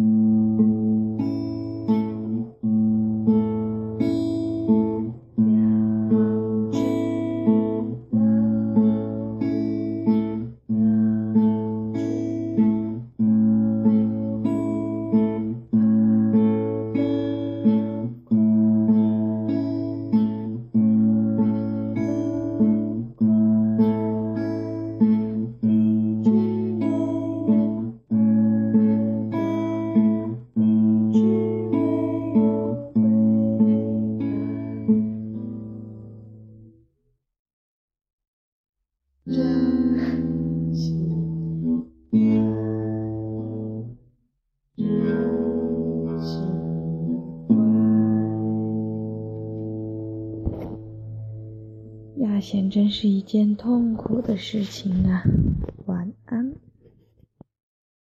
Mm-hmm. 压线真是一件痛苦的事情啊！